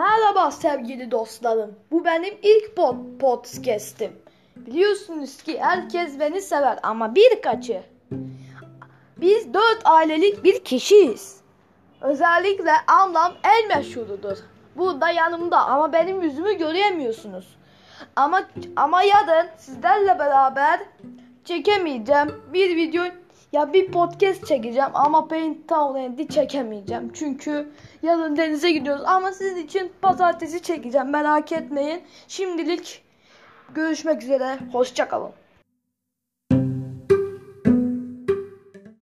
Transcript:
Merhaba sevgili dostlarım. Bu benim ilk pod podcast'im. Biliyorsunuz ki herkes beni sever ama birkaçı. Biz dört ailelik bir kişiyiz. Özellikle ablam el meşhurudur. Burada yanımda ama benim yüzümü göremiyorsunuz. Ama ama yarın sizlerle beraber çekemeyeceğim bir video ya bir podcast çekeceğim ama Paint Town çekemeyeceğim. Çünkü yarın denize gidiyoruz ama sizin için pazartesi çekeceğim merak etmeyin. Şimdilik görüşmek üzere. Hoşçakalın.